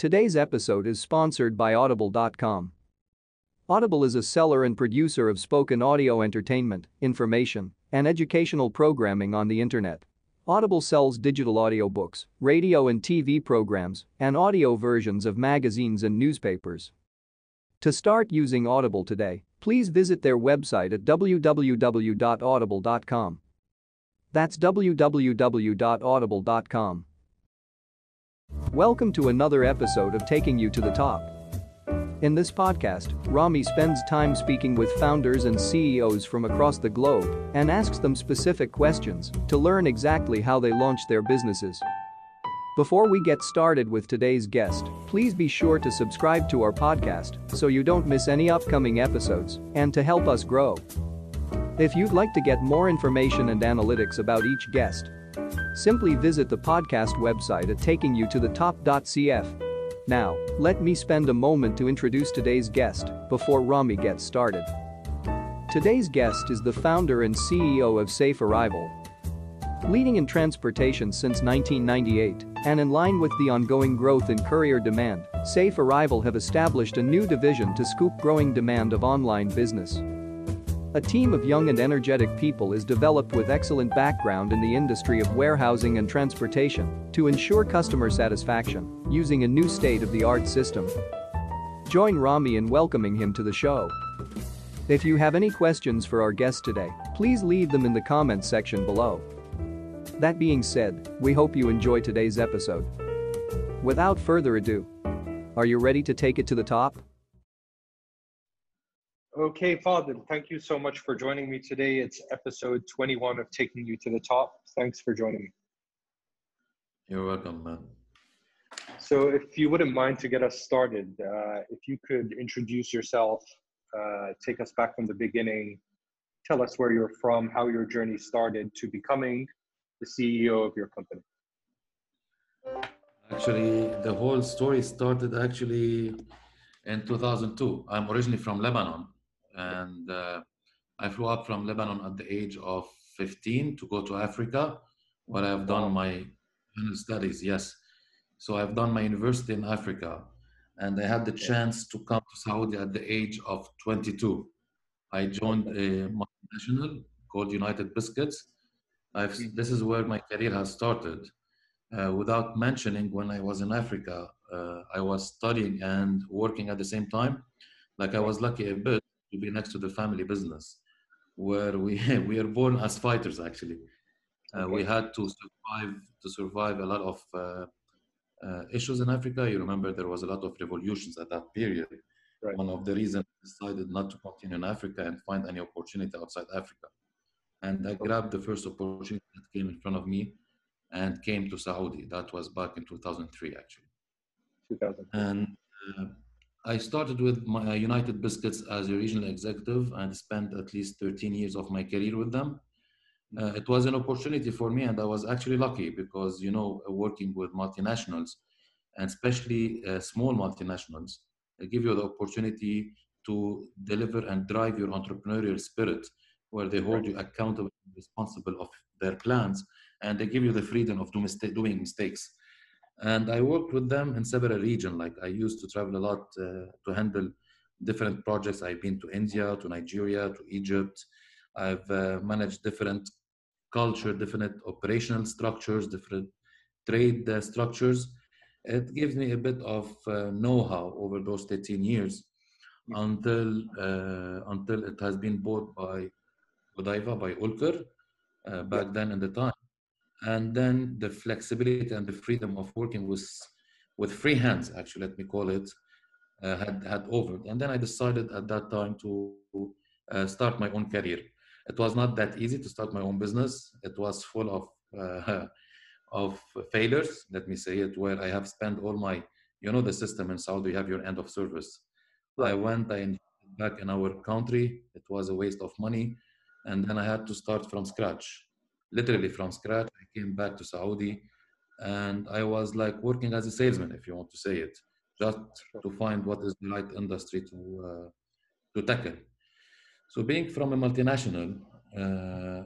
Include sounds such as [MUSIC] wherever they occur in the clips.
Today's episode is sponsored by Audible.com. Audible is a seller and producer of spoken audio entertainment, information, and educational programming on the internet. Audible sells digital audiobooks, radio and TV programs, and audio versions of magazines and newspapers. To start using Audible today, please visit their website at www.audible.com. That's www.audible.com. Welcome to another episode of Taking You to the Top. In this podcast, Rami spends time speaking with founders and CEOs from across the globe and asks them specific questions to learn exactly how they launch their businesses. Before we get started with today's guest, please be sure to subscribe to our podcast so you don't miss any upcoming episodes and to help us grow. If you'd like to get more information and analytics about each guest, simply visit the podcast website at takingyoutoTheTop.cf. Now, let me spend a moment to introduce today's guest before Rami gets started. Today's guest is the founder and CEO of Safe Arrival. Leading in transportation since 1998 and in line with the ongoing growth in courier demand, Safe Arrival have established a new division to scoop growing demand of online business. A team of young and energetic people is developed with excellent background in the industry of warehousing and transportation to ensure customer satisfaction using a new state-of-the-art system. Join Rami in welcoming him to the show. If you have any questions for our guest today, please leave them in the comments section below. That being said, we hope you enjoy today's episode. Without further ado, are you ready to take it to the top? Okay, Fadil, thank you so much for joining me today. It's episode 21 of Taking You to the Top. Thanks for joining me. You're welcome, man. So, if you wouldn't mind to get us started, uh, if you could introduce yourself, uh, take us back from the beginning, tell us where you're from, how your journey started to becoming the CEO of your company. Actually, the whole story started actually in 2002. I'm originally from Lebanon, and uh, I flew up from Lebanon at the age of 15 to go to Africa, where I've done my studies. Yes, so I've done my university in Africa, and I had the chance to come to Saudi at the age of 22. I joined a multinational called United Biscuits. I've, this is where my career has started. Uh, without mentioning, when I was in Africa, uh, I was studying and working at the same time. Like I was lucky a bit to be next to the family business, where we [LAUGHS] we are born as fighters. Actually, uh, we had to survive to survive a lot of uh, uh, issues in Africa. You remember there was a lot of revolutions at that period. Right. One of the reasons I decided not to continue in Africa and find any opportunity outside Africa. And I grabbed the first opportunity that came in front of me and came to Saudi. That was back in 2003, actually. 2003. And uh, I started with my United Biscuits as a regional executive and spent at least 13 years of my career with them. Uh, it was an opportunity for me, and I was actually lucky because, you know, working with multinationals, and especially uh, small multinationals, they give you the opportunity to deliver and drive your entrepreneurial spirit, where they hold you accountable and responsible of their plans, and they give you the freedom of do doing mistakes. And I worked with them in several regions. Like I used to travel a lot uh, to handle different projects. I've been to India, to Nigeria, to Egypt. I've uh, managed different culture, different operational structures, different trade uh, structures. It gives me a bit of uh, know-how over those 13 years until uh, until it has been bought by Godiva, by Ulker, uh, back then in the time and then the flexibility and the freedom of working with with free hands actually let me call it uh, had had over and then i decided at that time to uh, start my own career. It was not that easy to start my own business. It was full of uh, [LAUGHS] of failures let me say it where i have spent all my you know the system in saudi you have your end of service. I went i back in our country. It was a waste of money. And then i had to start from scratch literally from scratch. I came back to Saudi and I was like working as a salesman, if you want to say it, just to find what is the right industry to, uh, to tackle. So being from a multinational, uh,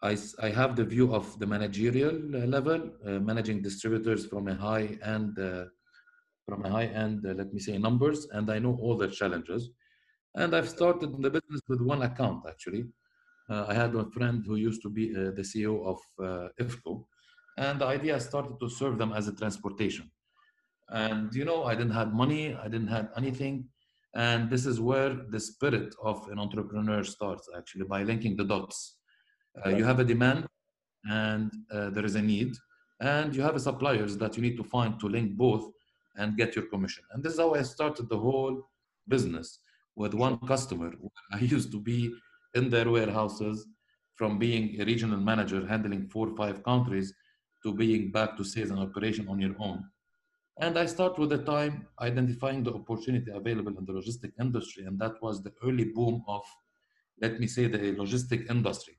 I, I have the view of the managerial level, uh, managing distributors from a high-end uh, from a high-end, uh, let me say, numbers, and I know all the challenges. And I've started the business with one account actually. Uh, I had a friend who used to be uh, the CEO of uh, IFCO, and the idea started to serve them as a transportation. And you know, I didn't have money, I didn't have anything, and this is where the spirit of an entrepreneur starts actually by linking the dots. Uh, you have a demand, and uh, there is a need, and you have a suppliers that you need to find to link both and get your commission. And this is how I started the whole business with one customer. I [LAUGHS] used to be in their warehouses from being a regional manager handling four or five countries to being back to sales and operation on your own. And I start with the time identifying the opportunity available in the logistic industry. And that was the early boom of, let me say, the logistic industry.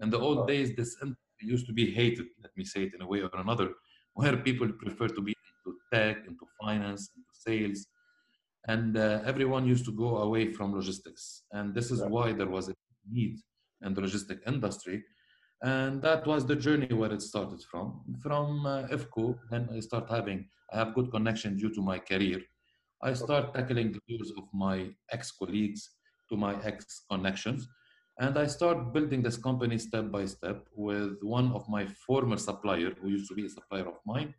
In the old days, this used to be hated, let me say it in a way or another, [LAUGHS] where people prefer to be into tech, into finance, into sales, and uh, everyone used to go away from logistics. And this is why there was a need in the logistic industry. And that was the journey where it started from. From uh, ifco then i start having i have good connection due to my career. I start tackling the doors of my ex-colleagues to my ex-connections. And i start building this company step by step with one of my former supplier who used to be a supplier of mine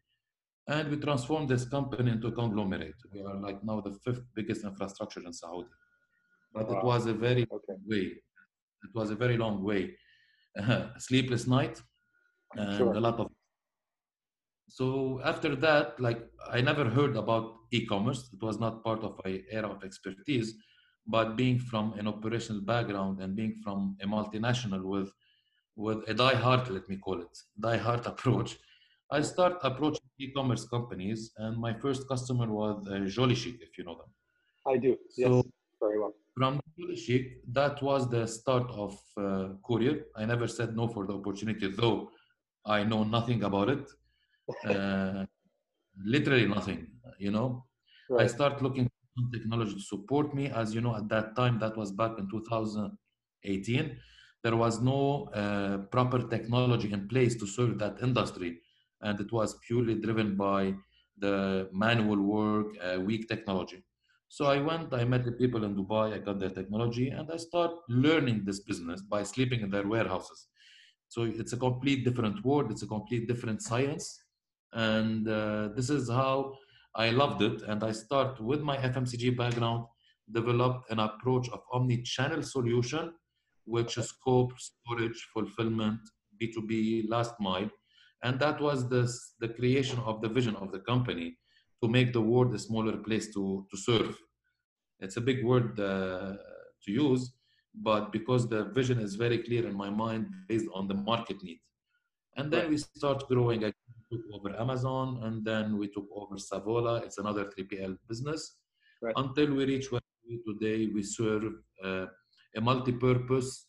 and we transformed this company into a conglomerate. We are like now the fifth biggest infrastructure in Saudi. But wow. it was a very okay. way. It was a very long way. Uh, [LAUGHS] sleepless night and sure. a lot of. So after that, like I never heard about e-commerce. It was not part of my area of expertise. But being from an operational background and being from a multinational with with a die-hard, let me call it, die-hard [LAUGHS] approach, I start approaching e-commerce companies, and my first customer was uh, Jolly Chic, if you know them. I do. So yes, very well. From Jolly Chic, that was the start of uh, Courier. I never said no for the opportunity, though I know nothing about it. [LAUGHS] Uh, literally nothing. You know, right. I start looking for technology to support me. As you know, at that time, that was back in 2018. There was no uh, proper technology in place to serve that industry and it was purely driven by the manual work, uh, weak technology. So I went, I met the people in Dubai, I got their technology, and I start learning this business by sleeping in their warehouses. So it's a complete different world, it's a complete different science. And uh, this is how I loved it. And I start with my FMCG background, developed an approach of omni-channel solution, which is scope, storage, fulfillment, B2B, last mile, and that was the, the creation of the vision of the company to make the world a smaller place to, to serve. It's a big word uh, to use, but because the vision is very clear in my mind based on the market need. And then we start growing. I took over Amazon, and then we took over Savola. It's another 3PL business. Right. Until we reach where we today, we serve uh, a multi-purpose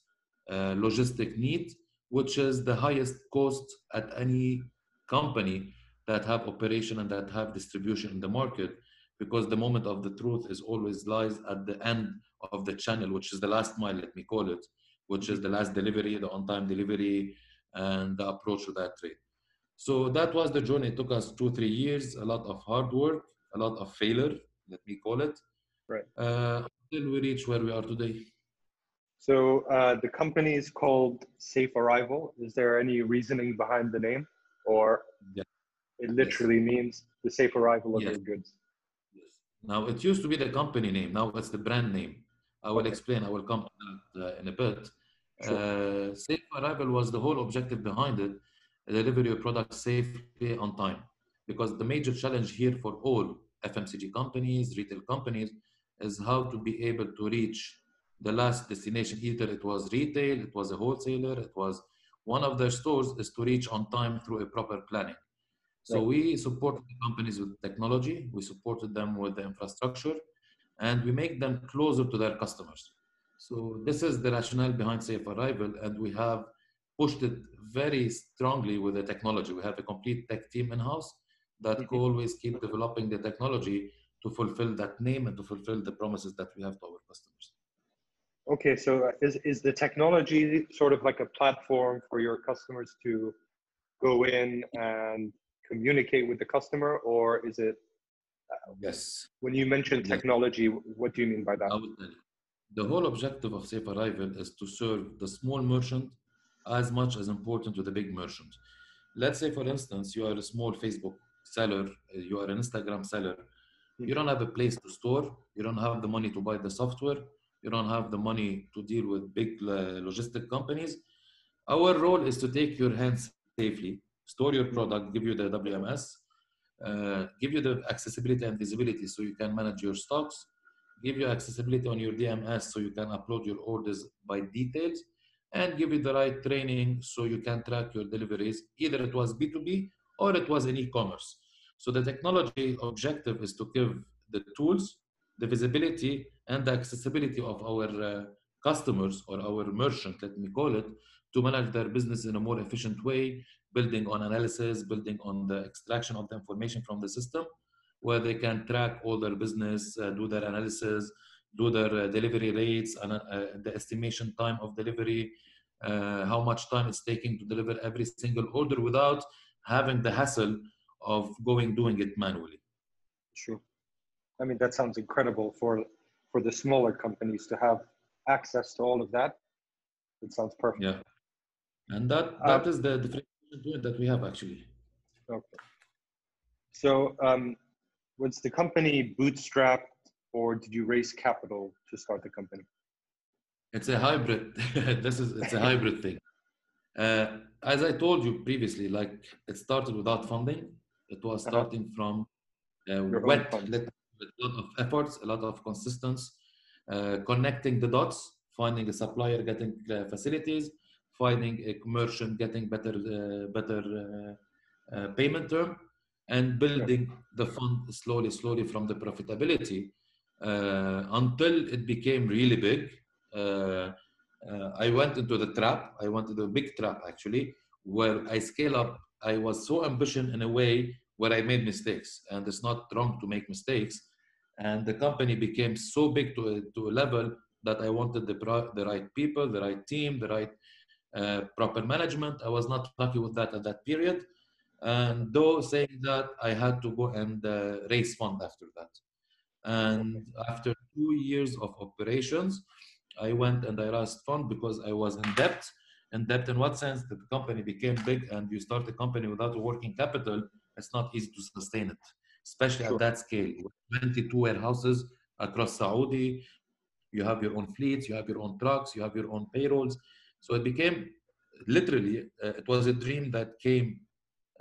uh, logistic need which is the highest cost at any company that have operation and that have distribution in the market because the moment of the truth is always lies at the end of the channel which is the last mile let me call it which is the last delivery the on-time delivery and the approach to that trade. So that was the journey. It took us two three years a lot of hard work a lot of failure let me call it right. uh, until we reach where we are today so uh, the company is called Safe Arrival. Is there any reasoning behind the name, or yeah. it literally yes. means the safe arrival of yes. your goods? Yes. Now it used to be the company name. Now it's the brand name. I will okay. explain. I will come to that uh, in a bit. Sure. Uh, safe Arrival was the whole objective behind it: deliver your product safely on time. Because the major challenge here for all FMCG companies, retail companies, is how to be able to reach the last destination, either it was retail, it was a wholesaler, it was one of their stores, is to reach on time through a proper planning. So we supported the companies with technology, we supported them with the infrastructure, and we make them closer to their customers. So this is the rationale behind Safe Arrival, and we have pushed it very strongly with the technology. We have a complete tech team in house that mm-hmm. always keep developing the technology to fulfill that name and to fulfill the promises that we have to our customers. Okay, so uh, is, is the technology sort of like a platform for your customers to go in and communicate with the customer, or is it uh, Yes. When you mention Yes. technology, what do you mean by that? I will tell you. The whole objective of Safe Arrival is to serve the small merchant as much as important to the big merchant. Let's say, for instance, you are a small Facebook seller, uh, you are an Instagram seller. You hmm. don't have a place to store. You don't have the money to buy the software. You don't have the money to deal with big uh, logistic companies. Our role is to take your hands safely, store your product, give you the WMS, uh, give you the accessibility and visibility so you can manage your stocks, give you accessibility on your DMS so you can upload your orders by details, and give you the right training so you can track your deliveries. Either it was B2B or it was in e-commerce. So the technology objective is to give the tools, the visibility, and the accessibility of our uh, customers or our merchant, let me call it, to manage their business in a more efficient way, building on analysis, building on the extraction of the information from the system, where they can track all their business, uh, do their analysis, do their uh, delivery rates, and uh, the estimation time of delivery, uh, how much time it's taking to deliver every single order without having the hassle of going doing it manually. Sure. I mean, that sounds incredible for for the smaller companies to have access to all of that. It sounds perfect. Yeah, and that that is the differentiation that we have actually. Okay. So, um, was the company bootstrapped, or did you raise capital to start the company? It's a hybrid. [LAUGHS] this is it's a hybrid thing. Uh, as I told you previously, like it started without funding. It was Uh-huh. starting from uh, wet, let- with a lot of efforts, a lot of consistency, uh, connecting the dots, finding a supplier, getting uh, facilities, finding a merchant, getting better, uh, better uh, uh, payment term, and building the fund slowly, slowly from the profitability uh, until it became really big. Uh, uh, I went into the trap. I went into a big trap actually, where I scale up. I was so ambitious in a way where I made mistakes, and it's not wrong to make mistakes. And the company became so big to a, to a level that I wanted the the right people, the right team, the right uh, proper management. I was not lucky with that at that period. And though saying that, I had to go and uh, raise fund after that. And after two years of operations, I went and I raised fund because I was in debt. In debt, in what sense? The company became big and you start a company without working capital, it's not easy to sustain it, especially Sure. at that scale. With 22 warehouses across Saudi, you have your own fleets, you have your own trucks, you have your own payrolls. So it became literally, uh, it was a dream that came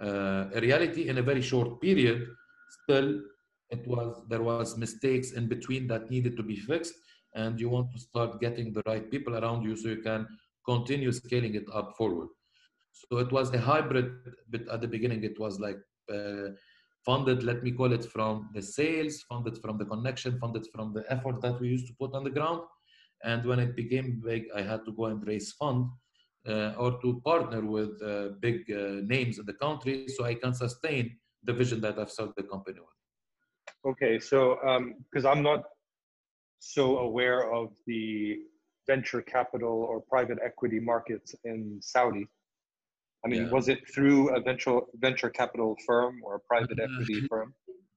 uh, a reality in a very short period. Still, it was there was mistakes in between that needed to be fixed, and you want to start getting the right people around you so you can continue scaling it up forward. So it was a hybrid, but at the beginning it was like funded, let me call it from the sales, funded from the connection, funded from the effort that we used to put on the ground. And when it became big, I had to go and raise fund uh, or to partner with uh, big uh, names in the country so I can sustain the vision that I've started the company with. Okay, so because I'm not so aware of the venture capital or private equity markets in Saudi. I mean, Yeah. was it through a venture venture capital firm or a private Uh, equity firm?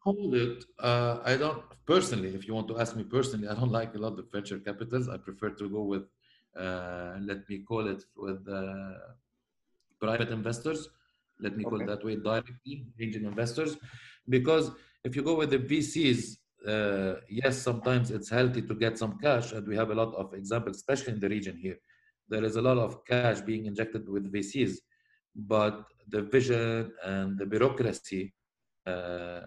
Hold it. Uh, I don't personally. If you want to ask me personally, I don't [LAUGHS] like a lot of venture capitals. I prefer to go with, uh, let me call it, with uh, private investors. Let me call it that way, directly angel investors, because if you go with the VCs, uh, yes, sometimes it's healthy to get some cash, and we have a lot of examples, especially in the region here. There is a lot of cash being injected with VCs, but the vision and the bureaucracy uh,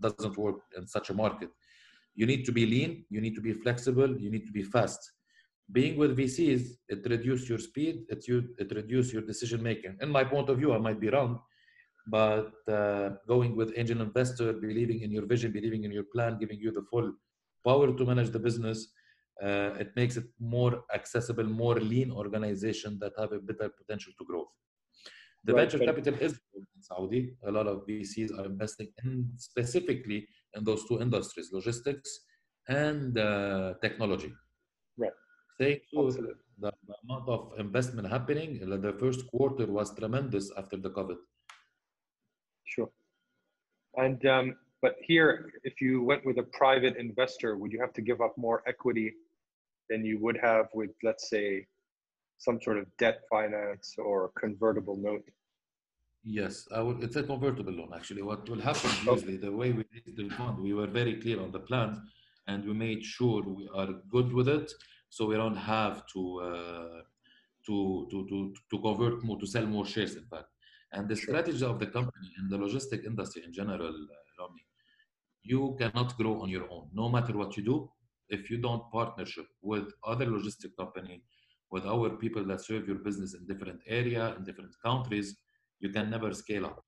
doesn't work in such a market. You need to be lean, you need to be flexible, you need to be fast. Being with VCs, it reduces your speed, it, you, it reduces your decision making. In my point of view, I might be wrong, but uh, going with angel investor, believing in your vision, believing in your plan, giving you the full power to manage the business, uh, it makes it more accessible, more lean organization that have a better potential to grow. The Right, venture capital is in Saudi. A lot of VCs are investing in specifically in those two industries, logistics and uh, technology. Right. Thank you. The, amount of investment happening, uh, the first quarter was tremendous after the COVID. Sure. And um, but here, if you went with a private investor, would you have to give up more equity than you would have with, let's say, some sort of debt finance or convertible note? Yes, I would, it's a convertible loan actually. What will happen usually, the way we raised the fund, we were very clear on the plans and we made sure we are good with it so we don't have to uh, to, to, to, to convert more, to sell more shares in fact. And the Sure. strategy of the company and the logistic industry in general, uh, Rami, you cannot grow on your own. No matter what you do, if you don't partnership with other logistic company, with our people that serve your business in different area, in different countries, you can never scale up.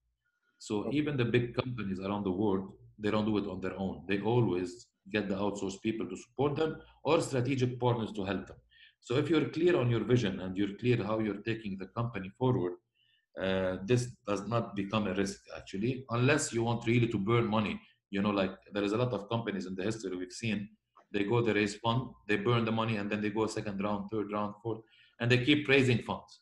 So even the big companies around the world, they don't do it on their own. They always get the outsourced people to support them or strategic partners to help them. So if you're clear on your vision and you're clear how you're taking the company forward, uh, this does not become a risk actually, unless you want really to burn money. You know, like there is a lot of companies in the history we've seen. They go they raise fund, they burn the money, and then they go second round, third round, fourth, and they keep raising funds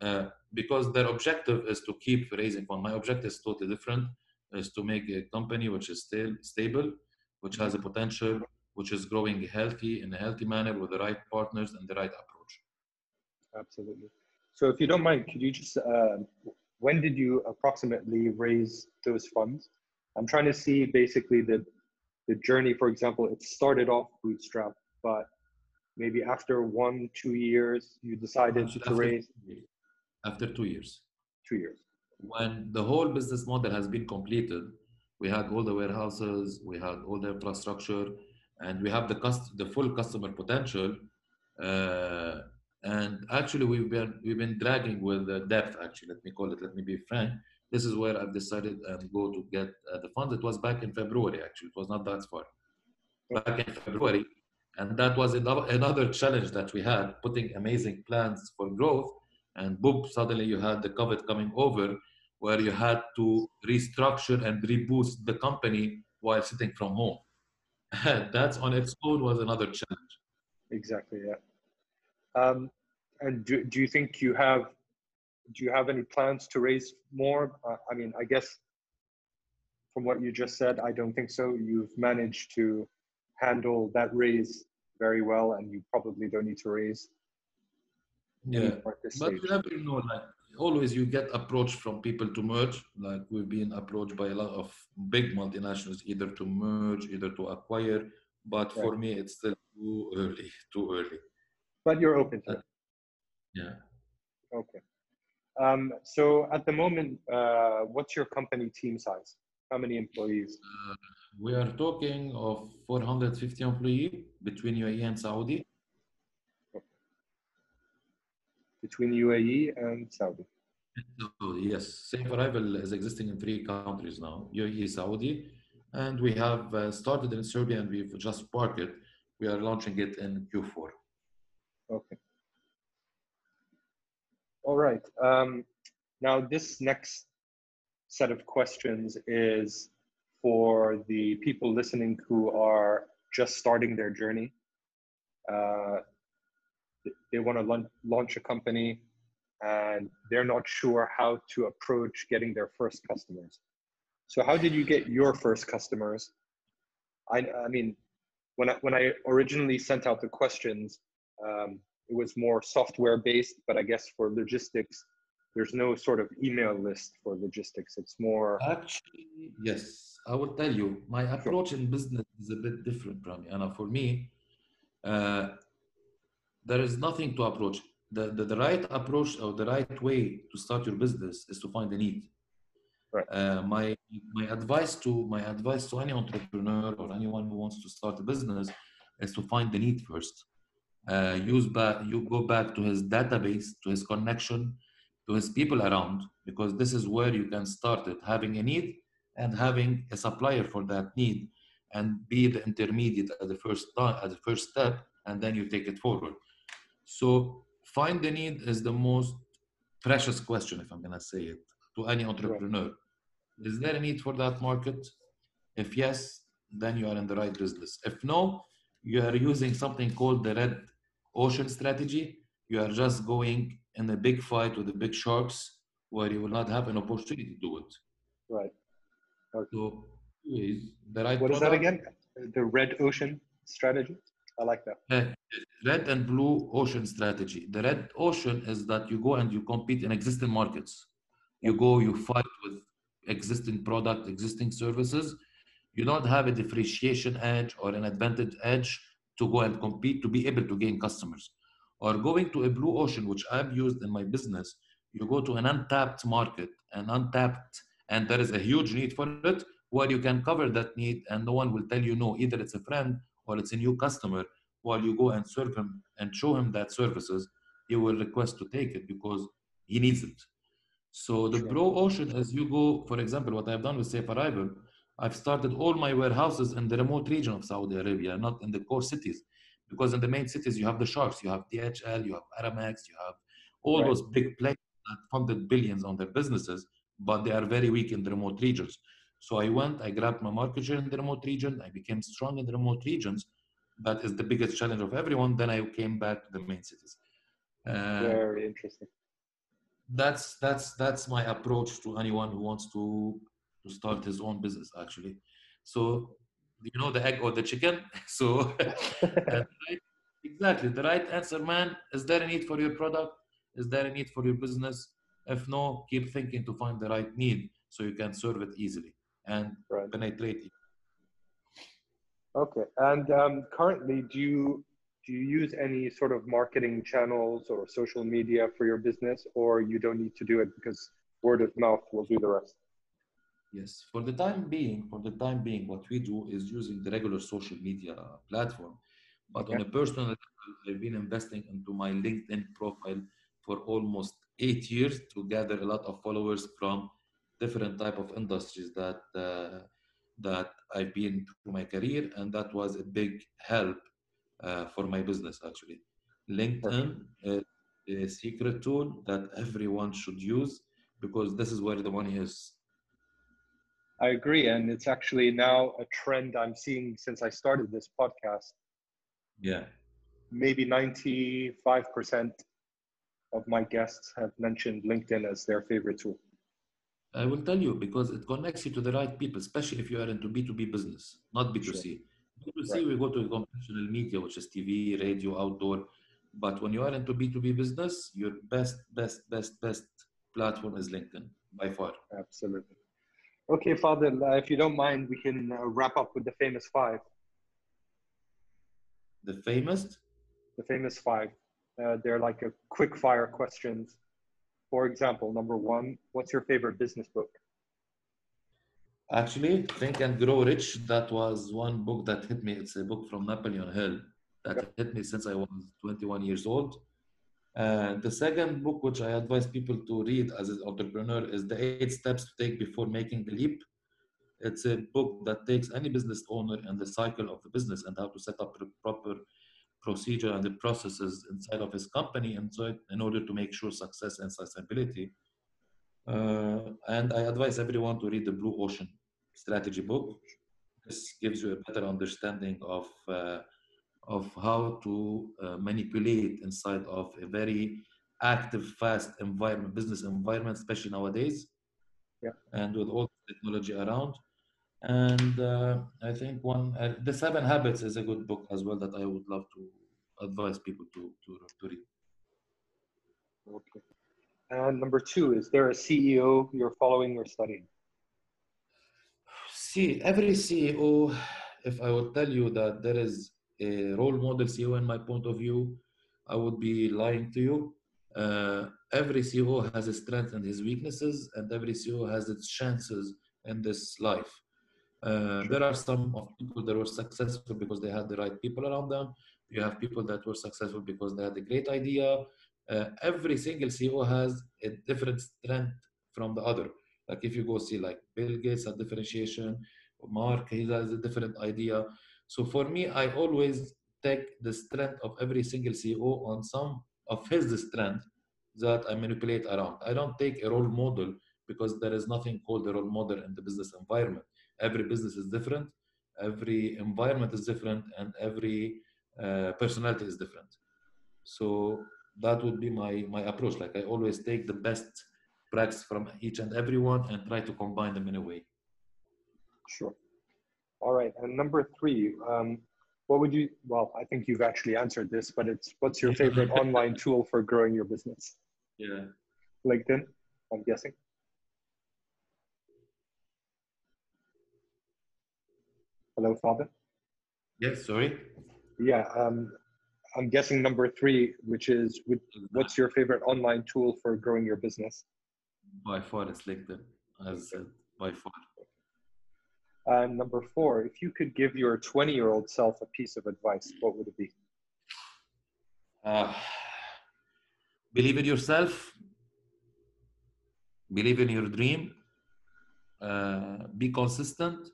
uh, because their objective is to keep raising funds. My objective is totally different: is to make a company which is still stable, which has a potential, which is growing healthy in a healthy manner with the right partners and the right approach. Absolutely. So, if you don't mind, could you just, uh, when did you approximately raise those funds? I'm trying to see basically the, the journey. For example, it started off bootstrap, but maybe after one, two years, you decided Actually, to raise. After two years. two years. when the whole business model has been completed, we had all the warehouses, we had all the infrastructure, and we have the cust- the full customer potential. Uh, and actually, we've been we've been dragging with the depth. Actually, let me call it. Let me be frank. This is where I've decided and go to get uh, the funds. It was back in February. Actually, it was not that far. Back in February, and that was another another challenge that we had, putting amazing plans for growth and boom, suddenly you had the COVID coming over, where you had to restructure and reboost the company while sitting from home. [LAUGHS] That's on its own was another challenge. Exactly. Yeah. Um, and do, do you think you have do you have any plans to raise more? Uh, I mean, I guess from what you just said, I don't think so. You've managed to handle that raise very well, and you probably don't need to raise Yeah, anymore at this but you never know. Like always, you get approached from people to merge. Like we've been approached by a lot of big multinationals, either to merge, either to acquire. But for me, it's still too early. Too early. But you're open to it. Yeah. Okay. Um, so at the moment, uh, what's your company team size? How many employees? Uh, we are talking of 450 employees between UAE and Saudi. between UAE and Saudi. Yes, Safe Arrival is existing in three countries now UAE, Saudi, and we have uh, started in Serbia and we've just parked it. We are launching it in Q4. Okay. All right. Um, now, this next set of questions is for the people listening who are just starting their journey. Uh, they want to launch a company and they're not sure how to approach getting their first customers. So, how did you get your first customers? I, I mean, when I, when I originally sent out the questions, um, it was more software based, but I guess for logistics, there's no sort of email list for logistics. It's more. Actually, yes, I will tell you. My approach in business is a bit different, Rami. And for me, uh, there is nothing to approach. The, the, the right approach or the right way to start your business is to find a need. Right. Uh, my my advice to my advice to any entrepreneur or anyone who wants to start a business is to find the need first. Uh, use back you go back to his database, to his connection, to his people around, because this is where you can start it. Having a need and having a supplier for that need, and be the intermediate at the first time, at the first step, and then you take it forward. So find the need is the most precious question, if I'm gonna say it, to any entrepreneur. Is there a need for that market? If yes, then you are in the right business. If no, you are using something called the red ocean strategy. You are just going in a big fight with the big sharks where you will not have an opportunity to do it. Right. So ways. The right What is that again? The red ocean strategy. I like that. Uh, red and blue ocean strategy. The red ocean is that you go and you compete in existing markets. You go, you fight with existing product, existing services. You don't have a differentiation edge or an advantage edge to go and compete to be able to gain customers. Or going to a blue ocean, which I've used in my business, you go to an untapped market, an untapped, and there is a huge need for it, where you can cover that need and no one will tell you no. Either it's a friend or it's a new customer while you go and serve him and show him that services, he will request to take it because he needs it. So the Sure. blue ocean, as you go, for example, what I've done with Safe Arrival, I've started all my warehouses in the remote region of Saudi Arabia, not in the core cities. Because in the main cities, you have the sharks, you have DHL, you have Aramex, you have all Right. those big players that funded billions on their businesses, but they are very weak in the remote regions. So I went, I grabbed my market share in the remote region, I became strong in the remote regions. That is the biggest challenge of everyone. Then I came back to the main cities. Uh, Very interesting. that's that's that's my approach to anyone who wants to to start his own business actually so you know the egg or the chicken [LAUGHS] so [LAUGHS] right- exactly the right answer man is there a need for your product is there a need for your business if no keep thinking to find the right need so you can serve it easily and Right. penetrate it Okay. And um, currently, do you do you use any sort of marketing channels or social media for your business, or you don't need to do it because word of mouth will do the rest? Yes, for the time being, for the time being, what we do is using the regular social media platform. But on a personal level, I've been investing into my LinkedIn profile for almost eight years to gather a lot of followers from different type of industries that uh, that I've been through my career, and that was a big help uh, for my business actually. LinkedIn is a secret tool that everyone should use because this is where the money is. I agree, and it's actually now a trend I'm seeing since I started this podcast. Yeah. Maybe 95% of my guests have mentioned LinkedIn as their favorite tool. I will tell you because it connects you to the right people, especially if you are into B2B business, not B2C. B2C, Right. we go to conventional media, which is TV, radio, outdoor. But when you are into B2B business, your best, best, best, best platform is LinkedIn by far. Absolutely. Okay, Father, uh, if you don't mind, we can uh, wrap up with the famous five. The famous, The famous five. Uh, they're like a quick fire questions. For example, number one, what's your favorite business book? actually, Think and Grow Rich, that was one book that hit me. It's a book from Napoleon Hill that hit me since I was 21 years old. And the second book, which I advise people to read as an entrepreneur, is The Eight Steps to Take Before Making the Leap. It's a book that takes any business owner and the cycle of the business and how to set up the proper procedure and the processes inside of his company and so in order to make sure success and sustainability. Uh, and I advise everyone to read the Blue Ocean strategy book. This gives you a better understanding of uh, of how to uh, manipulate inside of a very active, fast environment, business environment, especially nowadays. Yeah. And with all the technology around. And uh, I think one, uh, The Seven Habits is a good book as well that I would love to advise people to, to, to read. Okay. And number two, is there a CEO you're following or studying? See, every CEO, if I would tell you that there is a role model CEO in my point of view, I would be lying to you. Uh, every CEO has his strengths and his weaknesses, and every CEO has its chances in this life. Uh, there are some of people that were successful because they had the right people around them. You have people that were successful because they had a great idea. Uh, every single CEO has a different strength from the other. Like if you go see like Bill Gates a differentiation, Mark he has a different idea. So for me, I always take the strength of every single CEO on some of his strength that I manipulate around. I don't take a role model because there is nothing called a role model in the business environment. Every business is different, every environment is different, and every uh, personality is different. So that would be my my approach. Like I always take the best practice from each and everyone and try to combine them in a way. Sure. All right. And number three, um, what would you, well, I think you've actually answered this, but it's what's your favorite [LAUGHS] online tool for growing your business? Yeah. LinkedIn, I'm guessing. Hello, Father. Yes, sorry. Yeah, um, I'm guessing number three, which is which, what's your favorite online tool for growing your business? By far, it's LinkedIn. As said, by far. And number four, if you could give your 20 year old self a piece of advice, what would it be? Uh, believe in yourself. Believe in your dream. Uh, be consistent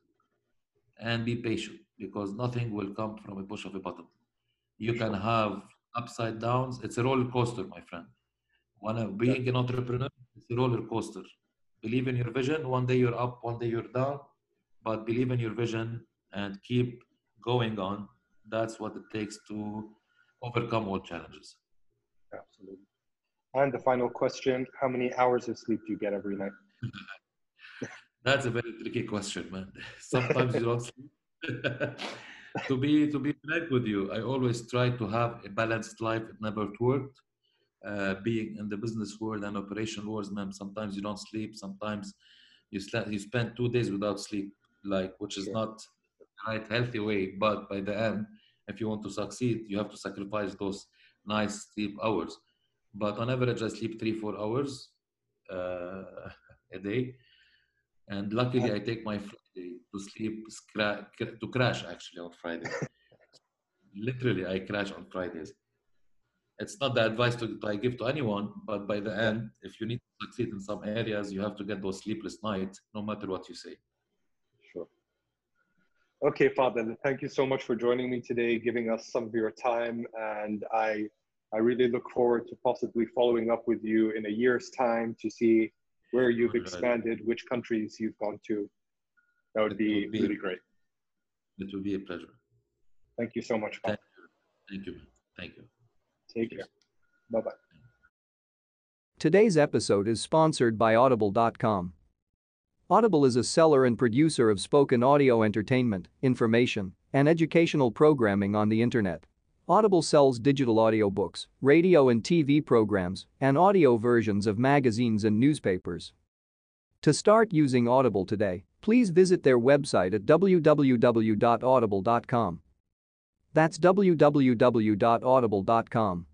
and be patient because nothing will come from a push of a button. You can have upside downs. It's a roller coaster, my friend. When being an entrepreneur, it's a roller coaster. Believe in your vision. One day you're up, one day you're down, but believe in your vision and keep going on. That's what it takes to overcome all challenges. Absolutely. And the final question How many hours of sleep do you get every night? [LAUGHS] That's a very tricky question, man. [LAUGHS] Sometimes you don't [LAUGHS] sleep. to be to be frank with you, I always try to have a balanced life. It never worked. Uh, being in the business world and operation world, man, sometimes you don't sleep. Sometimes you sl- you spend two days without sleep, like which is not the right healthy way. But by the end, if you want to succeed, you have to sacrifice those nice sleep hours. But on average, I sleep three four hours uh, [LAUGHS] a day and luckily I take my Friday to sleep to crash actually on Friday. [LAUGHS] Literally, I crash on Fridays. It's not the advice to, I give to anyone, but by the end, if you need to succeed in some areas, you have to get those sleepless nights, no matter what you say. Sure. Okay, Father, thank you so much for joining me today, giving us some of your time, and I I really look forward to possibly following up with you in a year's time to see where you've expanded, which countries you've gone to. That would be, would be really great. It would be a pleasure. Thank you so much. Thank you. Thank you. Thank you. Take care. Bye bye. Today's episode is sponsored by Audible.com. Audible is a seller and producer of spoken audio entertainment, information, and educational programming on the Internet. Audible sells digital audiobooks, radio and TV programs, and audio versions of magazines and newspapers. To start using Audible today, please visit their website at www.audible.com. That's www.audible.com.